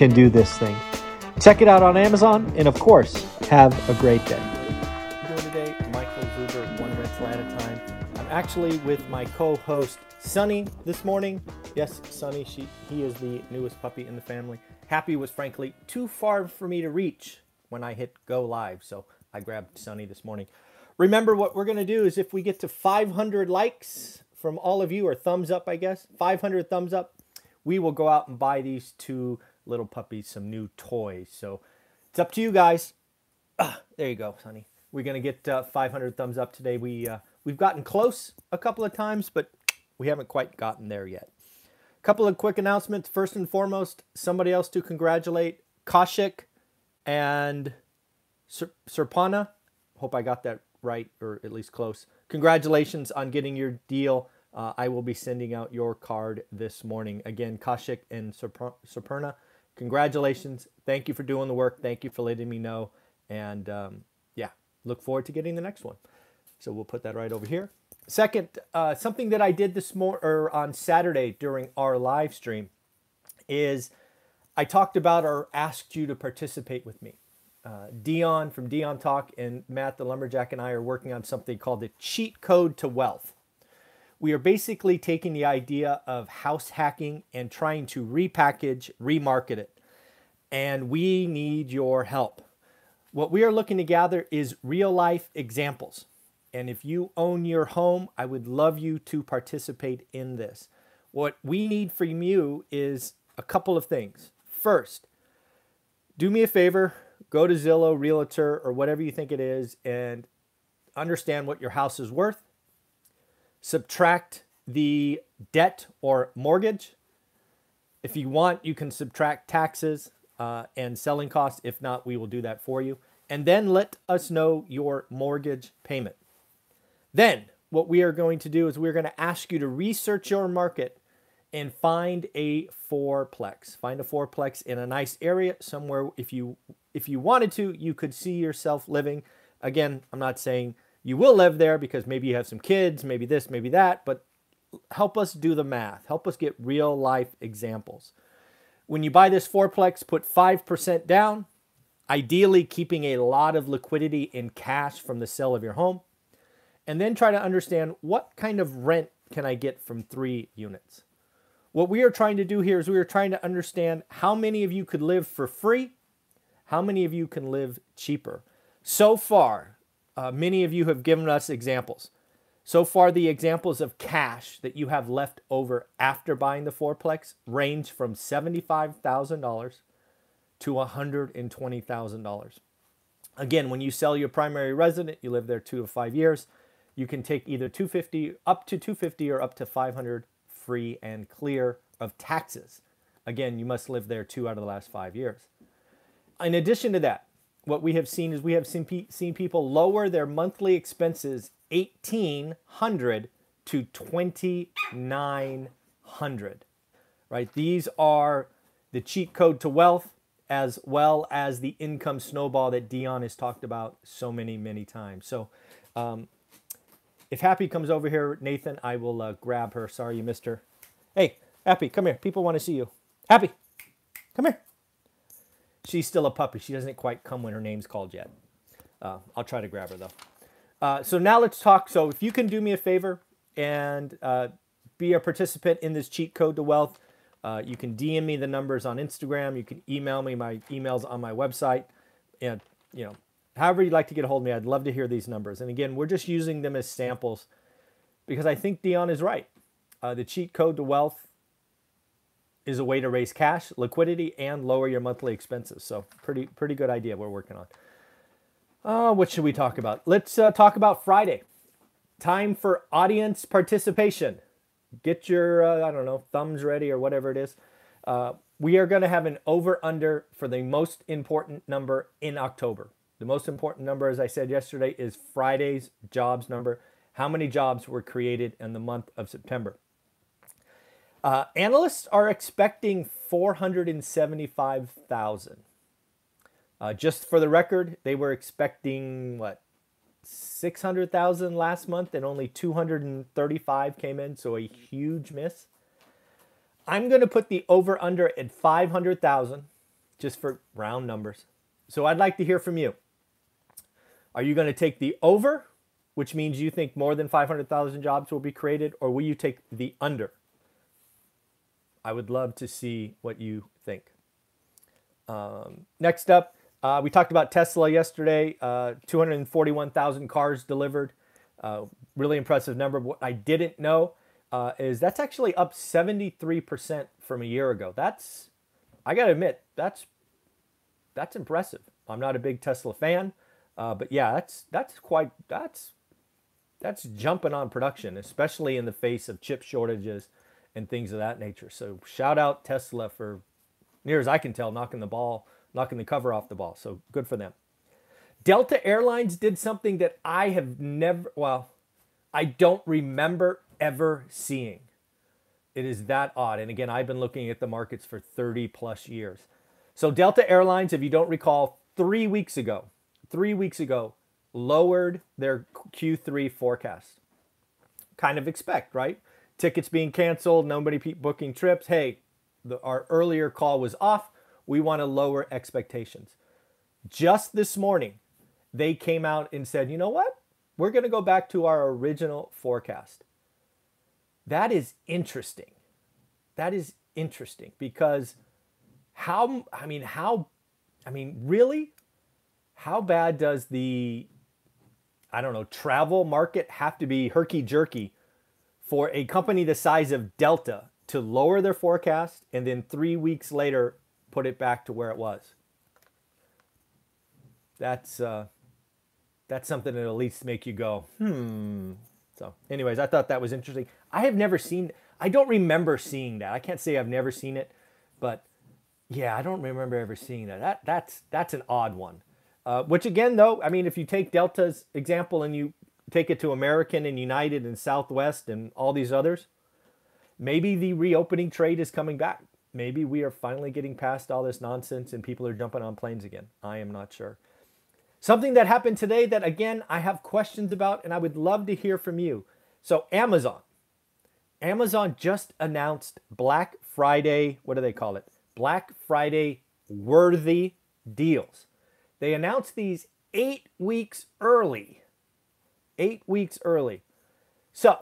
can do this thing. Check it out on Amazon, and of course, have a great day. Today, Michael Zuber, one rental at a time. I'm actually with my co-host Sonny this morning. Yes, Sonny, she he is the newest puppy in the family. Happy was frankly too far for me to reach when I hit go live, so I grabbed Sonny this morning. Remember what we're gonna do is if we get to 500 likes from all of you, or thumbs up, I guess, 500 thumbs up, we will go out and buy these two little puppies some new toys. So it's up to you guys. Ah, there you go, honey. We're gonna get uh, 500 thumbs up today. We uh, we've gotten close a couple of times, but we haven't quite gotten there yet. A couple of quick announcements. First and foremost, somebody else to congratulate: Kashik and Sir-. Hope I got that right, or at least close. Congratulations on getting your deal uh, I will be sending out your card this morning. Again, Kashik and Superna, congratulations. Thank you for doing the work. Thank you for letting me know. And um, yeah, look forward to getting the next one. So we'll put that right over here. Second, uh, something that I did this morning or on Saturday during our live stream is I talked about or asked you to participate with me. Uh, Dion from Dion Talk and Matt the Lumberjack and I are working on something called the Cheat Code to Wealth we are basically taking the idea of house hacking and trying to repackage, remarket it. And we need your help. What we are looking to gather is real life examples. And if you own your home, I would love you to participate in this. What we need from you is a couple of things. First, do me a favor, go to Zillow, Realtor, or whatever you think it is, and understand what your house is worth subtract the debt or mortgage. If you want, you can subtract taxes uh, and selling costs. If not, we will do that for you. And then let us know your mortgage payment. Then, what we are going to do is we're going to ask you to research your market and find a fourplex. Find a fourplex in a nice area somewhere. If you if you wanted to, you could see yourself living. Again, I'm not saying you will live there because maybe you have some kids, maybe this, maybe that, but help us do the math. Help us get real life examples. When you buy this fourplex, put 5% down, ideally keeping a lot of liquidity in cash from the sale of your home. And then try to understand what kind of rent can I get from three units. What we are trying to do here is we are trying to understand how many of you could live for free, how many of you can live cheaper. So far, uh, many of you have given us examples. So far, the examples of cash that you have left over after buying the fourplex range from $75,000 to $120,000. Again, when you sell your primary resident, you live there two to five years, you can take either 250 up to 250 or up to 500 free and clear of taxes. Again, you must live there two out of the last five years. In addition to that, what we have seen is we have seen, pe- seen people lower their monthly expenses 1800 to 2900 right? These are the cheat code to wealth as well as the income snowball that dion has talked about so many many times. So um, if happy comes over here nathan i will uh, grab her. Sorry you missed her hey happy come here. People want to see you. Happy come here She's still a puppy. She doesn't quite come when her name's called yet. Uh, I'll try to grab her though. Uh, so now let's talk. So if you can do me a favor and uh, be a participant in this cheat code to wealth, uh, you can DM me the numbers on Instagram. You can email me my emails on my website, and you know, however you'd like to get a hold of me, I'd love to hear these numbers. And again, we're just using them as samples because I think Dion is right. Uh, the cheat code to wealth is a way to raise cash, liquidity, and lower your monthly expenses. So pretty pretty good idea we're working on. Uh, what should we talk about? Let's uh, talk about Friday. Time for audience participation. Get your uh, I don't know thumbs ready or whatever it is. Uh, we are going to have an over under for the most important number in October. The most important number, as I said yesterday, is Friday's jobs number. How many jobs were created in the month of September? Uh, analysts are expecting 475,000. Uh, just for the record, they were expecting what 600,000 last month, and only 235 came in, so a huge miss. I'm going to put the over under at 500,000 just for round numbers. So I'd like to hear from you. Are you going to take the over, which means you think more than 500,000 jobs will be created, or will you take the under? I would love to see what you think. Um, next up, uh, we talked about Tesla yesterday. Uh, 241,000 cars delivered. Uh, really impressive number. What I didn't know uh, is that's actually up 73% from a year ago. That's, I got to admit, that's that's impressive. I'm not a big Tesla fan, uh, but yeah, that's that's quite that's that's jumping on production, especially in the face of chip shortages and things of that nature. So shout out Tesla for, near as I can tell, knocking the ball, knocking the cover off the ball. So good for them. Delta Airlines did something that I have never, well, I don't remember ever seeing. It is that odd. And again, I've been looking at the markets for 30 plus years. So Delta Airlines, if you don't recall, three weeks ago, three weeks ago, lowered their Q3 forecast. Kind of expect, right? Tickets being canceled, nobody booking trips. Hey, the, our earlier call was off. We want to lower expectations. Just this morning, they came out and said, you know what? We're going to go back to our original forecast. That is interesting. That is interesting because how, I mean, how, I mean, really? How bad does the, I don't know, travel market have to be herky jerky for a company the size of Delta to lower their forecast and then three weeks later put it back to where it was. That's uh, that's something that at least make you go, hmm. So, anyways, I thought that was interesting. I have never seen. I don't remember seeing that. I can't say I've never seen it, but yeah, I don't remember ever seeing that. That that's that's an odd one. Uh, which again, though, I mean, if you take Delta's example and you take it to American and United and Southwest and all these others, maybe the reopening trade is coming back. Maybe we are finally getting past all this nonsense and people are jumping on planes again. I am not sure. Something that happened today that, again, I have questions about and I would love to hear from you. So, Amazon. Amazon just announced Black Friday, what do they call it? Black Friday worthy deals. They announced these eight weeks early eight weeks early. So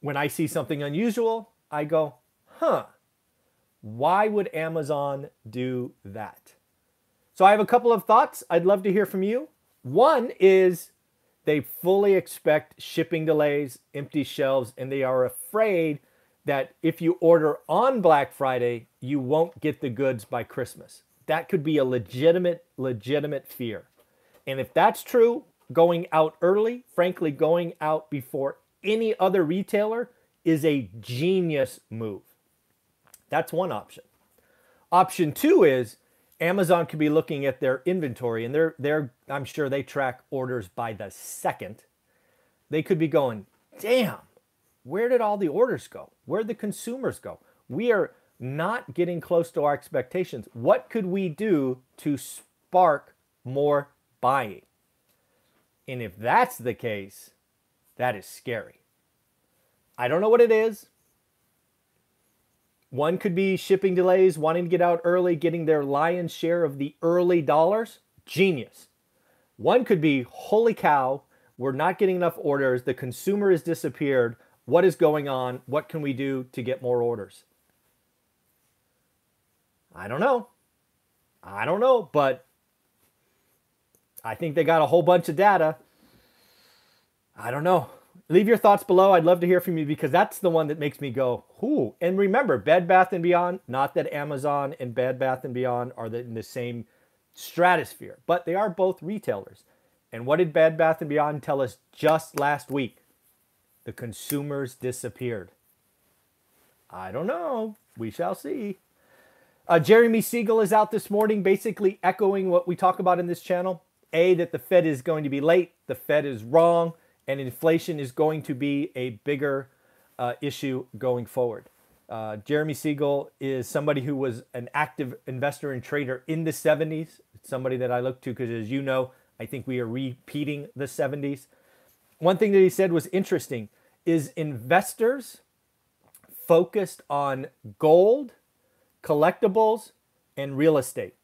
when I see something unusual, I go, huh, why would Amazon do that? So I have a couple of thoughts I'd love to hear from you. One is they fully expect shipping delays, empty shelves, and they are afraid that if you order on Black Friday, you won't get the goods by Christmas. That could be a legitimate, legitimate fear. And if that's true, going out early, frankly, going out before any other retailer is a genius move. That's one option. Option two is Amazon could be looking at their inventory and they're, they're I'm sure they track orders by the second. They could be going, damn, where did all the orders go? Where'd the consumers go? We are not getting close to our expectations. What could we do to spark more buying? And if that's the case, that is scary. I don't know what it is. One could be shipping delays, wanting to get out early, getting their lion's share of the early dollars. Genius. One could be, holy cow, we're not getting enough orders. The consumer has disappeared. What is going on? What can we do to get more orders? I don't know. I don't know, but I think they got a whole bunch of data. I don't know. Leave your thoughts below. I'd love to hear from you because that's the one that makes me go, "Whoo!" And remember, Bed Bath and Beyond. Not that Amazon and Bed Bath and Beyond are in the same stratosphere, but they are both retailers. And what did Bed Bath and Beyond tell us just last week? The consumers disappeared. I don't know. We shall see. Uh, Jeremy Siegel is out this morning, basically echoing what we talk about in this channel. A, that the Fed is going to be late, the Fed is wrong, and inflation is going to be a bigger uh, issue going forward. Uh, Jeremy Siegel is somebody who was an active investor and trader in the 70s. It's somebody that I look to because, as you know, I think we are repeating the 70s. One thing that he said was interesting is investors focused on gold, collectibles, and real estate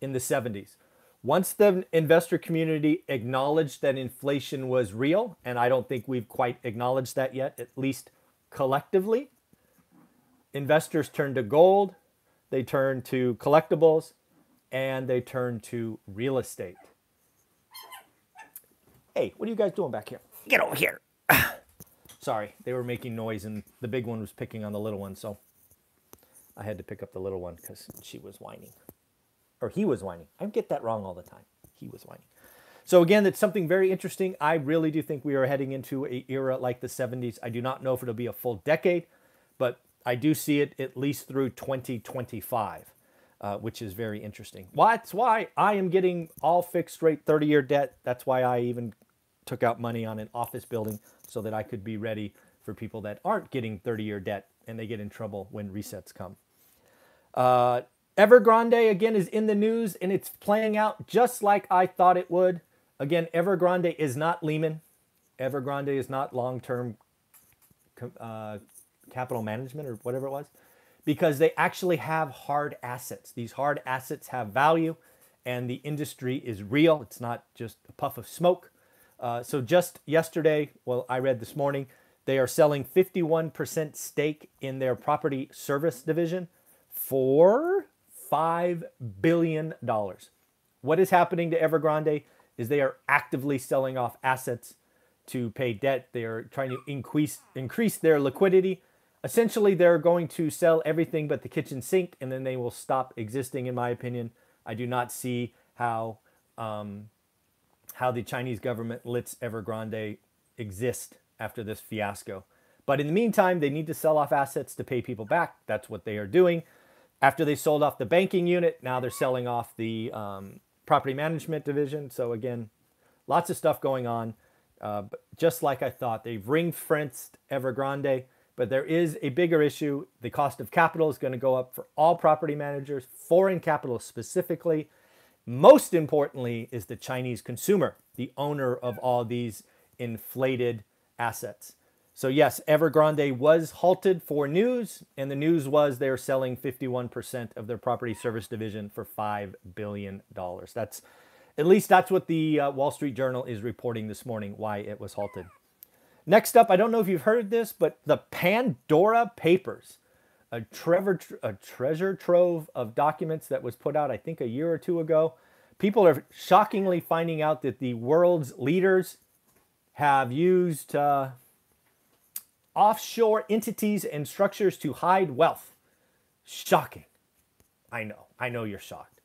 in the 70s. Once the investor community acknowledged that inflation was real, and I don't think we've quite acknowledged that yet, at least collectively, investors turned to gold, they turned to collectibles, and they turned to real estate. Hey, what are you guys doing back here? Get over here. Sorry, they were making noise and the big one was picking on the little one, so I had to pick up the little one because she was whining. Or he was whining. I get that wrong all the time. He was whining. So again, that's something very interesting. I really do think we are heading into a era like the 70s. I do not know if it'll be a full decade, but I do see it at least through 2025, uh, which is very interesting. That's why I am getting all fixed rate 30 year debt. That's why I even took out money on an office building so that I could be ready for people that aren't getting 30 year debt and they get in trouble when resets come. Uh, Evergrande again is in the news and it's playing out just like I thought it would. Again, Evergrande is not Lehman. Evergrande is not long term uh, capital management or whatever it was because they actually have hard assets. These hard assets have value and the industry is real. It's not just a puff of smoke. Uh, so just yesterday, well, I read this morning, they are selling 51% stake in their property service division for $5 billion. What is happening to Evergrande is they are actively selling off assets to pay debt. They are trying to increase, increase their liquidity. Essentially, they're going to sell everything but the kitchen sink and then they will stop existing, in my opinion. I do not see how um, how the Chinese government lets Evergrande exist after this fiasco. But in the meantime, they need to sell off assets to pay people back. That's what they are doing. After they sold off the banking unit, now they're selling off the um, property management division. So again, lots of stuff going on. Uh, just like I thought, they've ring fenced Evergrande, but there is a bigger issue. The cost of capital is going to go up for all property managers, foreign capital specifically. Most importantly, is the Chinese consumer, the owner of all these inflated assets. So, yes, Evergrande was halted for news, and the news was they're selling 51% of their property service division for $5 billion. That's at least that's what the uh, Wall Street Journal is reporting this morning, why it was halted. Next up, I don't know if you've heard this, but the Pandora Papers a, Trevor, a treasure trove of documents that was put out, I think, a year or two ago. People are shockingly finding out that the world's leaders have used uh, offshore entities and structures to hide wealth. Shocking. I know. I know you're shocked.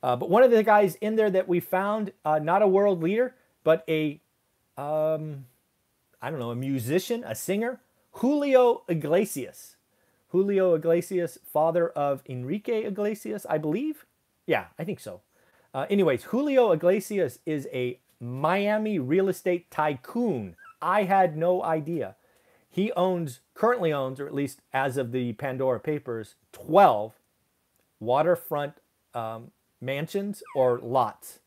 Uh, but one of the guys in there that we found, uh, not a world leader, but a, um, I don't know, a musician, a singer, Julio Iglesias. Julio Iglesias, father of Enrique Iglesias, I believe. Yeah, I think so. Uh, anyways, Julio Iglesias is a Miami real estate tycoon. I had no idea. He owns, currently owns, or at least as of the Pandora Papers, 12 waterfront um, mansions or lots.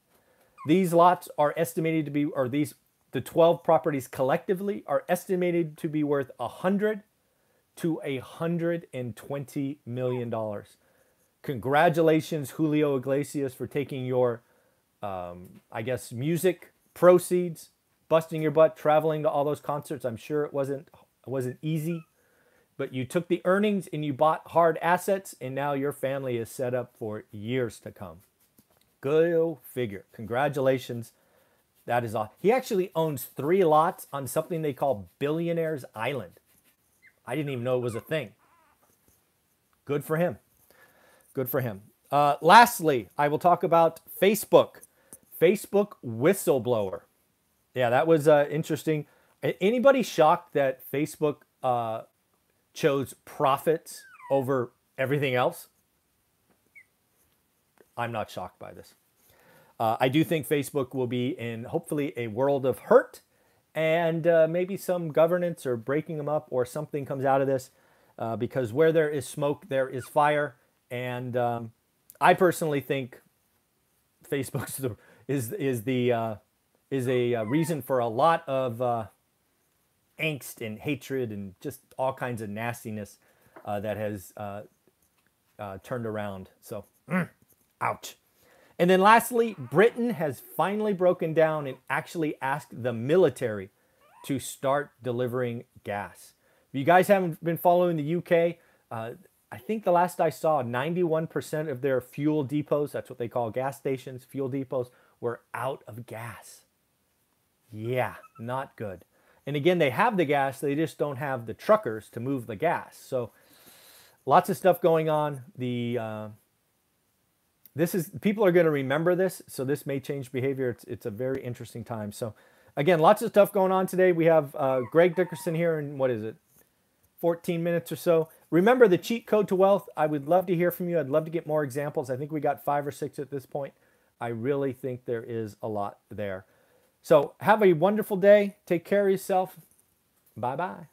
These lots are estimated to be, or these, the 12 properties collectively are estimated to be worth 100 to a $120 million. Congratulations, Julio Iglesias, for taking your, um, I guess, music proceeds, busting your butt, traveling to all those concerts. I'm sure it wasn't it wasn't easy, but you took the earnings and you bought hard assets, and now your family is set up for years to come. Go figure. Congratulations. That is all. He actually owns three lots on something they call Billionaires Island. I didn't even know it was a thing. Good for him. Good for him. Uh, lastly, I will talk about Facebook. Facebook whistleblower. Yeah, that was uh, interesting. Anybody shocked that Facebook uh, chose profits over everything else, I'm not shocked by this. Uh, I do think Facebook will be in hopefully a world of hurt and uh, maybe some governance or breaking them up or something comes out of this uh, because where there is smoke, there is fire. And um, I personally think Facebook is, is, the, uh, is a uh, reason for a lot of uh, angst and hatred and just all kinds of nastiness uh, that has turned around. So, mm, ouch. And then lastly, Britain has finally broken down and actually asked the military to start delivering gas. If you guys haven't been following the UK, uh, I think the last I saw, 91% of their fuel depots, that's what they call gas stations, fuel depots, were out of gas. Yeah, not good. And again, they have the gas, they just don't have the truckers to move the gas. So lots of stuff going on. The uh, this is people are going to remember this, so this may change behavior. It's it's a very interesting time. So again, lots of stuff going on today. We have uh, Greg Dickerson here, and what is it, 14 minutes or so. Remember the cheat code to wealth. I would love to hear from you. I'd love to get more examples. I think we got five or six at this point. I really think there is a lot there. So have a wonderful day. Take care of yourself. Bye bye.